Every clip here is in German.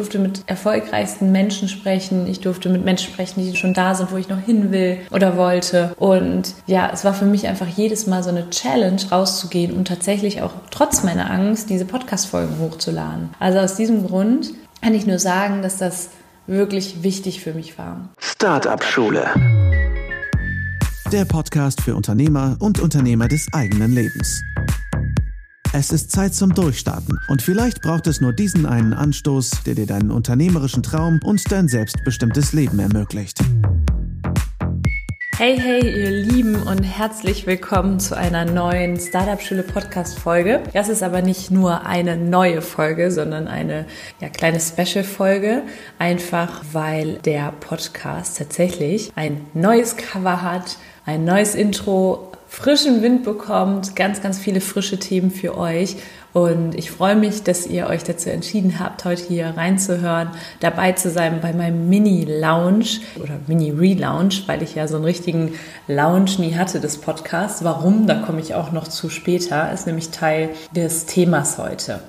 durfte mit erfolgreichsten Menschen sprechen. Ich durfte mit Menschen sprechen, die schon da sind, wo ich noch hin will oder wollte. Und ja, es war für mich einfach jedes Mal so eine Challenge, rauszugehen und tatsächlich auch trotz meiner Angst diese Podcast-Folgen hochzuladen. Also aus diesem Grund kann ich nur sagen, dass das wirklich wichtig für mich war. Startup Schule. Der Podcast für Unternehmer und Unternehmer des eigenen Lebens. Es ist Zeit zum Durchstarten und vielleicht braucht es nur diesen einen Anstoß, der dir deinen unternehmerischen Traum und dein selbstbestimmtes Leben ermöglicht. Hey, hey, ihr Lieben und herzlich willkommen zu einer neuen Startup Schule Podcast Folge. Das ist aber nicht nur eine neue Folge, sondern eine ja, kleine Special Folge. Einfach weil der Podcast tatsächlich ein neues Cover hat, ein neues Intro, frischen Wind bekommt, ganz, ganz viele frische Themen für euch. Und ich freue mich, dass ihr euch dazu entschieden habt, heute hier reinzuhören, dabei zu sein bei meinem Mini-Lounge oder Mini-Relaunch, weil ich ja so einen richtigen Lounge nie hatte des Podcasts. Warum? Da komme ich auch noch zu später. Ist nämlich Teil des Themas heute.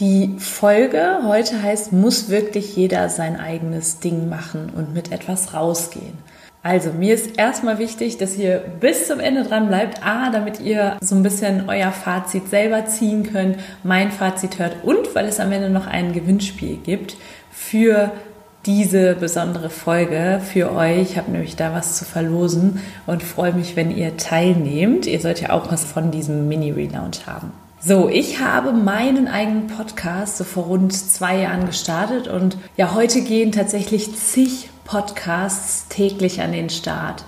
Die Folge heute heißt, muss wirklich jeder sein eigenes Ding machen und mit etwas rausgehen. Also, mir ist erstmal wichtig, dass ihr bis zum Ende dran bleibt. A, damit ihr so ein bisschen euer Fazit selber ziehen könnt, mein Fazit hört und weil es am Ende noch ein Gewinnspiel gibt für diese besondere Folge für euch. Ich habe nämlich da was zu verlosen und freue mich, wenn ihr teilnehmt. Ihr sollt ja auch was von diesem Mini-Relaunch haben. So, ich habe meinen eigenen Podcast so vor rund zwei Jahren gestartet und ja, heute gehen tatsächlich zig Podcasts täglich an den Start.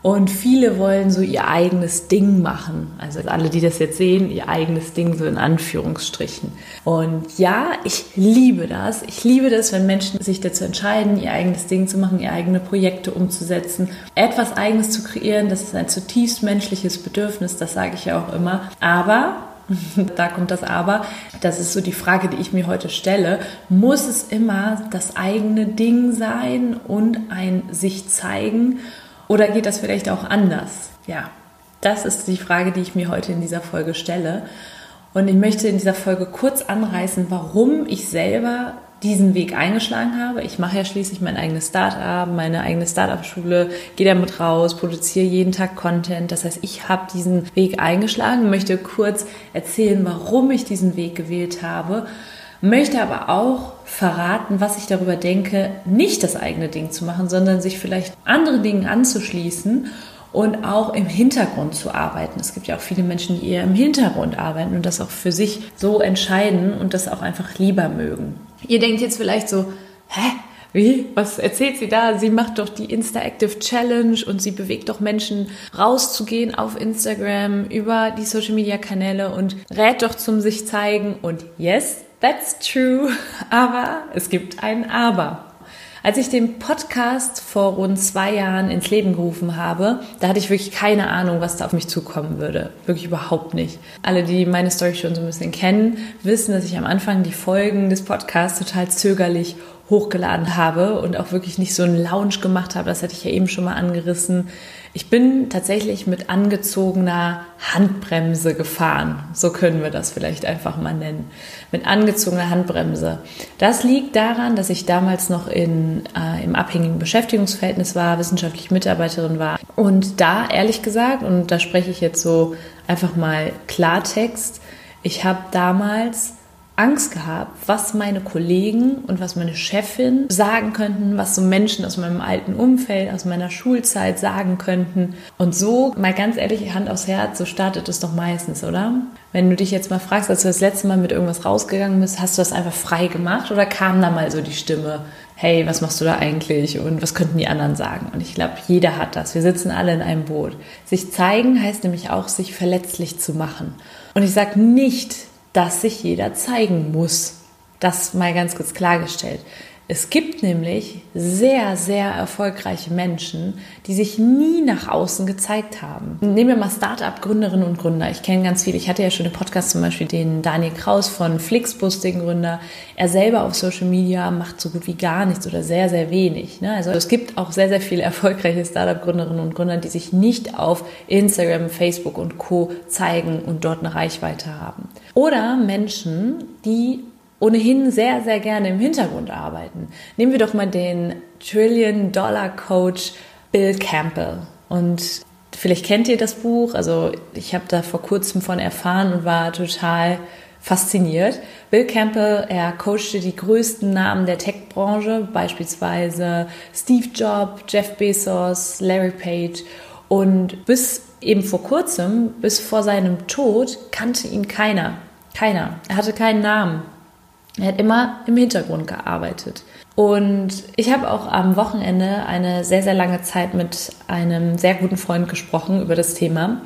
Und viele wollen so ihr eigenes Ding machen. Also alle, die das jetzt sehen, ihr eigenes Ding so in Anführungsstrichen. Und ja, ich liebe das. Ich liebe das, wenn Menschen sich dazu entscheiden, ihr eigenes Ding zu machen, ihr eigene Projekte umzusetzen, etwas eigenes zu kreieren. Das ist ein zutiefst menschliches Bedürfnis, das sage ich ja auch immer. Aber da kommt das Aber. Das ist so die Frage, die ich mir heute stelle. Muss es immer das eigene Ding sein und ein sich zeigen? Oder geht das vielleicht auch anders? Ja, das ist die Frage, die ich mir heute in dieser Folge stelle. Und ich möchte in dieser Folge kurz anreißen, warum ich selber diesen Weg eingeschlagen habe. Ich mache ja schließlich mein eigenes Startup, meine eigene Startup-Schule, gehe damit raus, produziere jeden Tag Content. Das heißt, ich habe diesen Weg eingeschlagen, möchte kurz erzählen, warum ich diesen Weg gewählt habe, möchte aber auch verraten, was ich darüber denke, nicht das eigene Ding zu machen, sondern sich vielleicht andere Dinge anzuschließen und auch im Hintergrund zu arbeiten. Es gibt ja auch viele Menschen, die eher im Hintergrund arbeiten und das auch für sich so entscheiden und das auch einfach lieber mögen. Ihr denkt jetzt vielleicht so, hä? Wie? Was erzählt sie da? Sie macht doch die Insta-Active Challenge und sie bewegt doch Menschen rauszugehen auf Instagram über die Social Media Kanäle und rät doch zum sich zeigen. Und yes, that's true. Aber es gibt ein Aber. Als ich den Podcast vor rund zwei Jahren ins Leben gerufen habe, da hatte ich wirklich keine Ahnung, was da auf mich zukommen würde. Wirklich überhaupt nicht. Alle, die meine Story schon so ein bisschen kennen, wissen, dass ich am Anfang die Folgen des Podcasts total zögerlich hochgeladen habe und auch wirklich nicht so einen Lounge gemacht habe. Das hatte ich ja eben schon mal angerissen. Ich bin tatsächlich mit angezogener Handbremse gefahren. So können wir das vielleicht einfach mal nennen. Mit angezogener Handbremse. Das liegt daran, dass ich damals noch in, äh, im abhängigen Beschäftigungsverhältnis war, wissenschaftliche Mitarbeiterin war. Und da, ehrlich gesagt, und da spreche ich jetzt so einfach mal Klartext, ich habe damals Angst gehabt, was meine Kollegen und was meine Chefin sagen könnten, was so Menschen aus meinem alten Umfeld, aus meiner Schulzeit sagen könnten. Und so, mal ganz ehrlich, Hand aufs Herz, so startet es doch meistens, oder? Wenn du dich jetzt mal fragst, als du das letzte Mal mit irgendwas rausgegangen bist, hast du das einfach frei gemacht oder kam da mal so die Stimme, hey, was machst du da eigentlich und was könnten die anderen sagen? Und ich glaube, jeder hat das. Wir sitzen alle in einem Boot. Sich zeigen heißt nämlich auch, sich verletzlich zu machen. Und ich sage nicht, dass sich jeder zeigen muss. Das mal ganz kurz klargestellt. Es gibt nämlich sehr, sehr erfolgreiche Menschen, die sich nie nach außen gezeigt haben. Nehmen wir mal Startup-Gründerinnen und Gründer. Ich kenne ganz viele. Ich hatte ja schon im Podcast zum Beispiel den Daniel Kraus von Flixbus, den Gründer. Er selber auf Social Media macht so gut wie gar nichts oder sehr, sehr wenig. Ne? Also es gibt auch sehr, sehr viele erfolgreiche Startup-Gründerinnen und Gründer, die sich nicht auf Instagram, Facebook und Co. zeigen und dort eine Reichweite haben. Oder Menschen, die ohnehin sehr, sehr gerne im Hintergrund arbeiten. Nehmen wir doch mal den Trillion-Dollar-Coach Bill Campbell. Und vielleicht kennt ihr das Buch. Also ich habe da vor kurzem von erfahren und war total fasziniert. Bill Campbell, er coachte die größten Namen der Tech-Branche, beispielsweise Steve Jobs, Jeff Bezos, Larry Page. Und bis eben vor kurzem, bis vor seinem Tod, kannte ihn keiner. Keiner. Er hatte keinen Namen. Er hat immer im Hintergrund gearbeitet. Und ich habe auch am Wochenende eine sehr, sehr lange Zeit mit einem sehr guten Freund gesprochen über das Thema.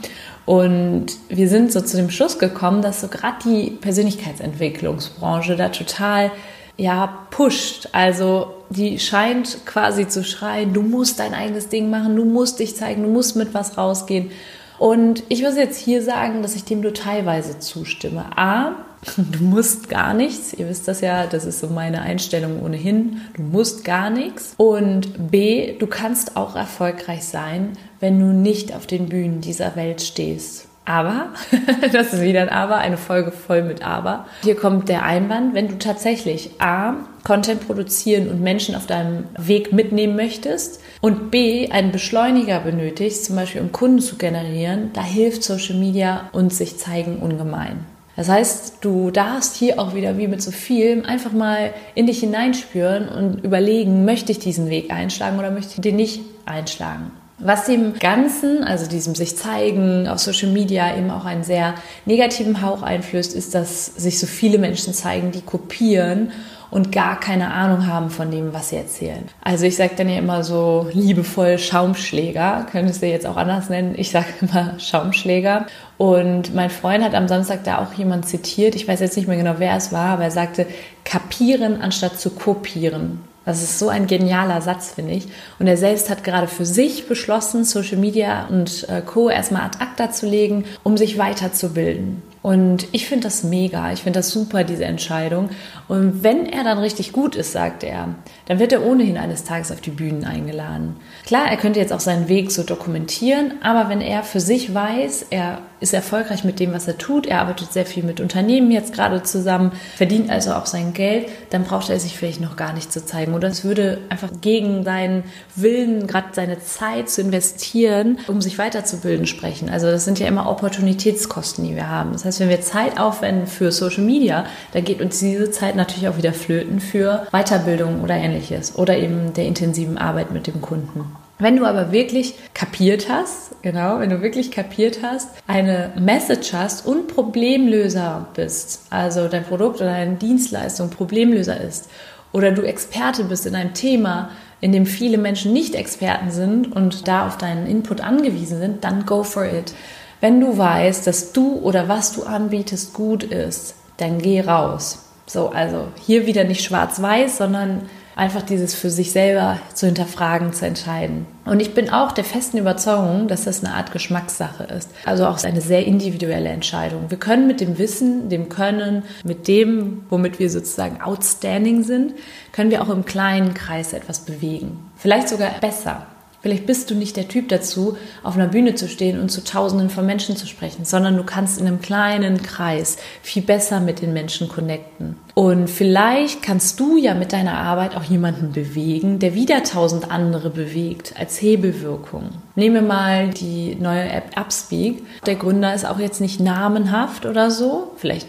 Und wir sind so zu dem Schluss gekommen, dass so gerade die Persönlichkeitsentwicklungsbranche da total ja pusht. Also die scheint quasi zu schreien, du musst dein eigenes Ding machen, du musst dich zeigen, du musst mit was rausgehen. Und ich muss jetzt hier sagen, dass ich dem nur teilweise zustimme. A, du musst gar nichts. Ihr wisst das ja, das ist so meine Einstellung ohnehin. Du musst gar nichts. Und B, du kannst auch erfolgreich sein, wenn du nicht auf den Bühnen dieser Welt stehst. Aber, das ist wieder ein Aber, eine Folge voll mit Aber. Hier kommt der Einwand, wenn du tatsächlich A, Content produzieren und Menschen auf deinem Weg mitnehmen möchtest und B, einen Beschleuniger benötigst, zum Beispiel um Kunden zu generieren, da hilft Social Media und sich zeigen ungemein. Das heißt, du darfst hier auch wieder wie mit so viel einfach mal in dich hineinspüren und überlegen, möchte ich diesen Weg einschlagen oder möchte ich den nicht einschlagen. Was dem Ganzen, also diesem sich zeigen auf Social Media eben auch einen sehr negativen Hauch einflößt, ist, dass sich so viele Menschen zeigen, die kopieren und gar keine Ahnung haben von dem, was sie erzählen. Also ich sage dann ja immer so liebevoll Schaumschläger, könntest du jetzt auch anders nennen. Ich sage immer Schaumschläger. Und mein Freund hat am Samstag da auch jemand zitiert, ich weiß jetzt nicht mehr genau, wer es war, aber er sagte, kapieren anstatt zu kopieren. Das ist so ein genialer Satz, finde ich. Und er selbst hat gerade für sich beschlossen, Social Media und äh, Co. erstmal ad acta zu legen, um sich weiterzubilden. Und ich finde das mega, ich finde das super, diese Entscheidung. Und wenn er dann richtig gut ist, sagt er, dann wird er ohnehin eines Tages auf die Bühnen eingeladen. Klar, er könnte jetzt auch seinen Weg so dokumentieren, aber wenn er für sich weiß, er ist erfolgreich mit dem, was er tut, er arbeitet sehr viel mit Unternehmen jetzt gerade zusammen, verdient also auch sein Geld, dann braucht er sich vielleicht noch gar nicht zu zeigen. Oder es würde einfach gegen seinen Willen, gerade seine Zeit zu investieren, um sich weiterzubilden, sprechen. Also das sind ja immer Opportunitätskosten, die wir haben. Das heißt, wenn wir Zeit aufwenden für Social Media, dann geht uns diese Zeit natürlich auch wieder flöten für Weiterbildung oder ähnliches oder eben der intensiven Arbeit mit dem Kunden. Wenn du aber wirklich kapiert hast, genau, wenn du wirklich kapiert hast, eine Message hast und Problemlöser bist, also dein Produkt oder deine Dienstleistung Problemlöser ist, oder du Experte bist in einem Thema, in dem viele Menschen nicht Experten sind und da auf deinen Input angewiesen sind, dann go for it. Wenn du weißt, dass du oder was du anbietest gut ist, dann geh raus. So, also hier wieder nicht schwarz-weiß, sondern einfach dieses für sich selber zu hinterfragen, zu entscheiden. Und ich bin auch der festen Überzeugung, dass das eine Art Geschmackssache ist. Also auch eine sehr individuelle Entscheidung. Wir können mit dem Wissen, dem Können, mit dem, womit wir sozusagen outstanding sind, können wir auch im kleinen Kreis etwas bewegen. Vielleicht sogar besser. Vielleicht bist du nicht der Typ dazu, auf einer Bühne zu stehen und zu Tausenden von Menschen zu sprechen, sondern du kannst in einem kleinen Kreis viel besser mit den Menschen connecten. Und vielleicht kannst du ja mit deiner Arbeit auch jemanden bewegen, der wieder tausend andere bewegt, als Hebelwirkung. Nehmen wir mal die neue App Upspeak. Der Gründer ist auch jetzt nicht namenhaft oder so. Vielleicht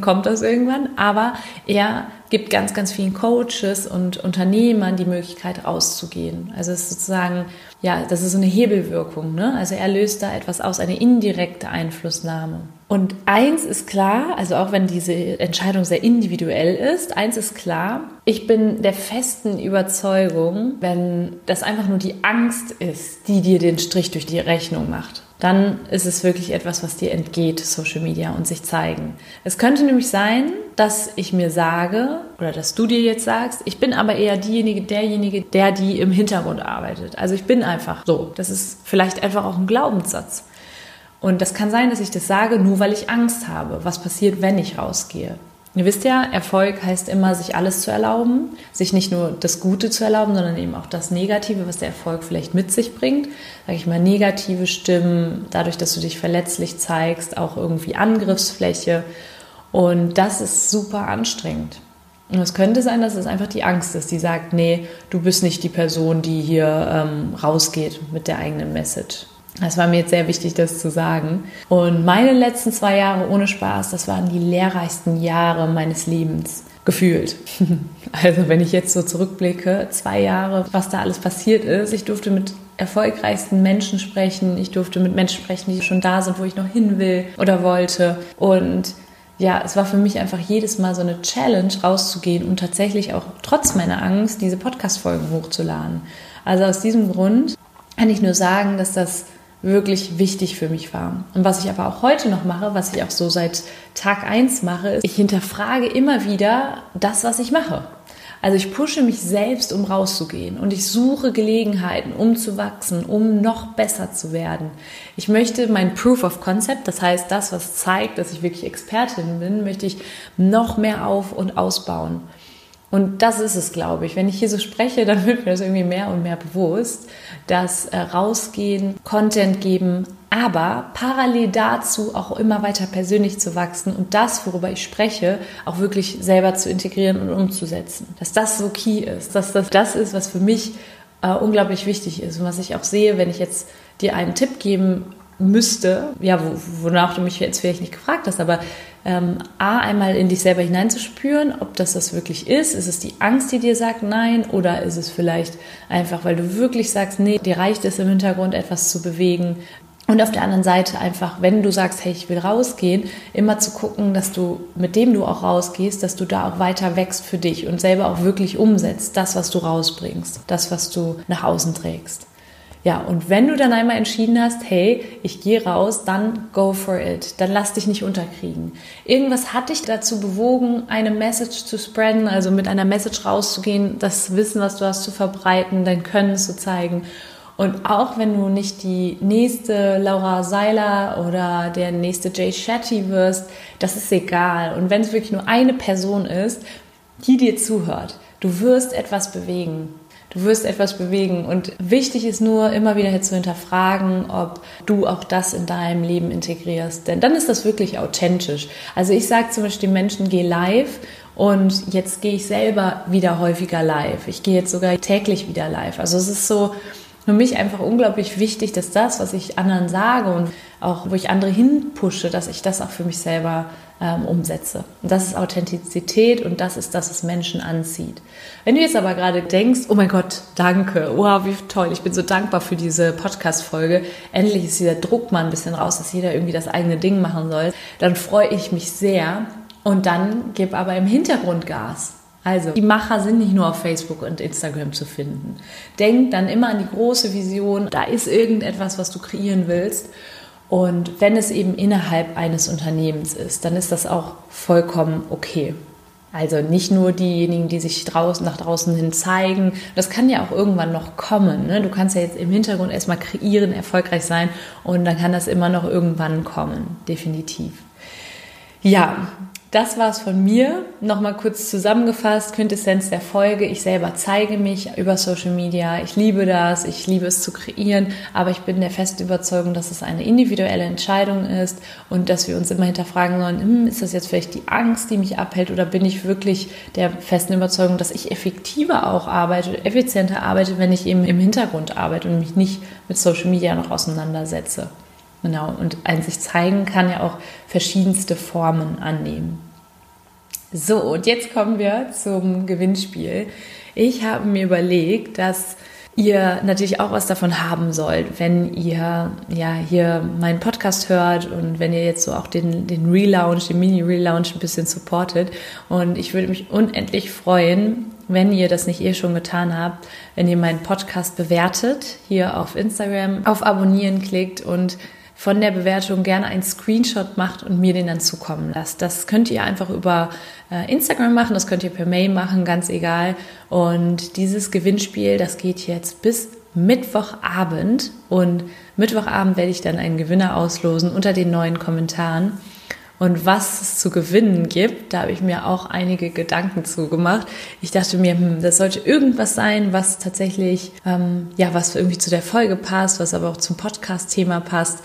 kommt das irgendwann, aber er gibt ganz, ganz vielen Coaches und Unternehmern die Möglichkeit rauszugehen. Also es ist sozusagen, ja, das ist so eine Hebelwirkung. Ne? Also er löst da etwas aus, eine indirekte Einflussnahme. Und eins ist klar, also auch wenn diese Entscheidung sehr individuell ist, eins ist klar, ich bin der festen Überzeugung, wenn das einfach nur die Angst ist, die dir den Strich durch die Rechnung macht dann ist es wirklich etwas, was dir entgeht, Social Media und sich zeigen. Es könnte nämlich sein, dass ich mir sage oder dass du dir jetzt sagst, ich bin aber eher diejenige, derjenige, der die im Hintergrund arbeitet. Also ich bin einfach so. Das ist vielleicht einfach auch ein Glaubenssatz. Und das kann sein, dass ich das sage, nur weil ich Angst habe. Was passiert, wenn ich rausgehe? Ihr wisst ja, Erfolg heißt immer, sich alles zu erlauben, sich nicht nur das Gute zu erlauben, sondern eben auch das Negative, was der Erfolg vielleicht mit sich bringt. Sag ich mal, negative Stimmen, dadurch, dass du dich verletzlich zeigst, auch irgendwie Angriffsfläche. Und das ist super anstrengend. Und es könnte sein, dass es einfach die Angst ist, die sagt, nee, du bist nicht die Person, die hier ähm, rausgeht mit der eigenen Message. Das war mir jetzt sehr wichtig, das zu sagen. Und meine letzten zwei Jahre ohne Spaß, das waren die lehrreichsten Jahre meines Lebens gefühlt. Also wenn ich jetzt so zurückblicke, zwei Jahre, was da alles passiert ist. Ich durfte mit erfolgreichsten Menschen sprechen. Ich durfte mit Menschen sprechen, die schon da sind, wo ich noch hin will oder wollte. Und ja, es war für mich einfach jedes Mal so eine Challenge, rauszugehen und tatsächlich auch trotz meiner Angst diese Podcast-Folgen hochzuladen. Also aus diesem Grund kann ich nur sagen, dass das wirklich wichtig für mich war. Und was ich aber auch heute noch mache, was ich auch so seit Tag 1 mache, ist, ich hinterfrage immer wieder das, was ich mache. Also ich pushe mich selbst, um rauszugehen und ich suche Gelegenheiten, um zu wachsen, um noch besser zu werden. Ich möchte mein Proof of Concept, das heißt das, was zeigt, dass ich wirklich Expertin bin, möchte ich noch mehr auf und ausbauen. Und das ist es, glaube ich. Wenn ich hier so spreche, dann wird mir das irgendwie mehr und mehr bewusst, dass äh, rausgehen, Content geben, aber parallel dazu auch immer weiter persönlich zu wachsen und das, worüber ich spreche, auch wirklich selber zu integrieren und umzusetzen. Dass das so key ist, dass das das ist, was für mich äh, unglaublich wichtig ist und was ich auch sehe, wenn ich jetzt dir einen Tipp geben müsste, ja, wonach du mich jetzt vielleicht nicht gefragt hast, aber ähm, A, einmal in dich selber hineinzuspüren, ob das das wirklich ist. Ist es die Angst, die dir sagt nein? Oder ist es vielleicht einfach, weil du wirklich sagst, nee, dir reicht es im Hintergrund etwas zu bewegen? Und auf der anderen Seite einfach, wenn du sagst, hey, ich will rausgehen, immer zu gucken, dass du mit dem du auch rausgehst, dass du da auch weiter wächst für dich und selber auch wirklich umsetzt, das, was du rausbringst, das, was du nach außen trägst. Ja, und wenn du dann einmal entschieden hast, hey, ich gehe raus, dann go for it. Dann lass dich nicht unterkriegen. Irgendwas hat dich dazu bewogen, eine Message zu spreaden, also mit einer Message rauszugehen, das Wissen, was du hast, zu verbreiten, dein Können zu zeigen. Und auch wenn du nicht die nächste Laura Seiler oder der nächste Jay Shetty wirst, das ist egal. Und wenn es wirklich nur eine Person ist, die dir zuhört, du wirst etwas bewegen. Du wirst etwas bewegen und wichtig ist nur immer wieder zu hinterfragen, ob du auch das in deinem Leben integrierst, denn dann ist das wirklich authentisch. Also ich sage zum Beispiel den Menschen, geh live und jetzt gehe ich selber wieder häufiger live. Ich gehe jetzt sogar täglich wieder live. Also es ist so, für mich einfach unglaublich wichtig, dass das, was ich anderen sage und auch wo ich andere hinpushe, dass ich das auch für mich selber ähm, umsetze. Und das ist Authentizität und das ist das, was Menschen anzieht. Wenn du jetzt aber gerade denkst, oh mein Gott, danke, wow, wie toll, ich bin so dankbar für diese Podcast-Folge, endlich ist dieser Druck mal ein bisschen raus, dass jeder irgendwie das eigene Ding machen soll, dann freue ich mich sehr und dann gib aber im Hintergrund Gas. Also, die Macher sind nicht nur auf Facebook und Instagram zu finden. Denk dann immer an die große Vision. Da ist irgendetwas, was du kreieren willst. Und wenn es eben innerhalb eines Unternehmens ist, dann ist das auch vollkommen okay. Also nicht nur diejenigen, die sich draußen, nach draußen hin zeigen. Das kann ja auch irgendwann noch kommen. Ne? Du kannst ja jetzt im Hintergrund erstmal kreieren, erfolgreich sein und dann kann das immer noch irgendwann kommen. Definitiv. Ja, das war es von mir. Nochmal kurz zusammengefasst, Quintessenz der Folge. Ich selber zeige mich über Social Media. Ich liebe das. Ich liebe es zu kreieren. Aber ich bin der festen Überzeugung, dass es eine individuelle Entscheidung ist und dass wir uns immer hinterfragen sollen, hm, ist das jetzt vielleicht die Angst, die mich abhält oder bin ich wirklich der festen Überzeugung, dass ich effektiver auch arbeite, effizienter arbeite, wenn ich eben im Hintergrund arbeite und mich nicht mit Social Media noch auseinandersetze. Genau, und ein sich zeigen kann ja auch verschiedenste Formen annehmen. So, und jetzt kommen wir zum Gewinnspiel. Ich habe mir überlegt, dass ihr natürlich auch was davon haben sollt, wenn ihr ja hier meinen Podcast hört und wenn ihr jetzt so auch den, den Relaunch, den Mini-Relaunch ein bisschen supportet. Und ich würde mich unendlich freuen, wenn ihr das nicht eh schon getan habt, wenn ihr meinen Podcast bewertet, hier auf Instagram, auf Abonnieren klickt und von der Bewertung gerne einen Screenshot macht und mir den dann zukommen lasst. Das könnt ihr einfach über äh, Instagram machen, das könnt ihr per Mail machen, ganz egal. Und dieses Gewinnspiel, das geht jetzt bis Mittwochabend und Mittwochabend werde ich dann einen Gewinner auslosen unter den neuen Kommentaren. Und was es zu gewinnen gibt, da habe ich mir auch einige Gedanken zugemacht. Ich dachte mir, hm, das sollte irgendwas sein, was tatsächlich, ähm, ja, was irgendwie zu der Folge passt, was aber auch zum Podcast-Thema passt.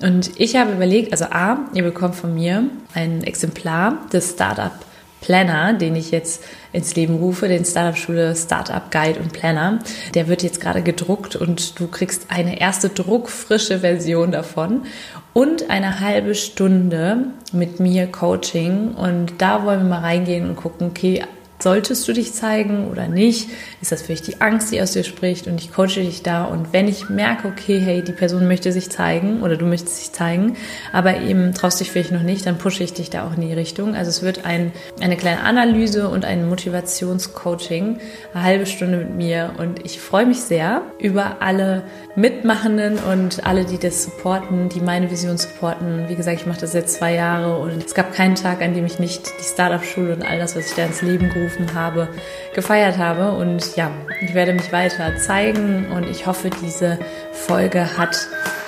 Und ich habe überlegt, also A, ihr bekommt von mir ein Exemplar des Startup Planner, den ich jetzt ins Leben rufe, den Startup Schule Startup Guide und Planner. Der wird jetzt gerade gedruckt und du kriegst eine erste druckfrische Version davon und eine halbe Stunde mit mir Coaching. Und da wollen wir mal reingehen und gucken, okay, solltest du dich zeigen oder nicht? Ist das vielleicht die Angst, die aus dir spricht und ich coache dich da und wenn ich merke, okay, hey, die Person möchte sich zeigen oder du möchtest dich zeigen, aber eben traust dich vielleicht noch nicht, dann pushe ich dich da auch in die Richtung. Also es wird ein, eine kleine Analyse und ein Motivationscoaching, eine halbe Stunde mit mir und ich freue mich sehr über alle Mitmachenden und alle, die das supporten, die meine Vision supporten. Wie gesagt, ich mache das jetzt zwei Jahre und es gab keinen Tag, an dem ich nicht die Startup-Schule und all das, was ich da ins Leben gerufen habe, gefeiert habe. Und ja, ich werde mich weiter zeigen und ich hoffe, diese Folge hat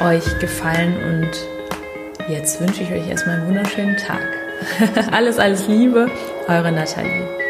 euch gefallen und jetzt wünsche ich euch erstmal einen wunderschönen Tag. alles, alles Liebe, eure Nathalie.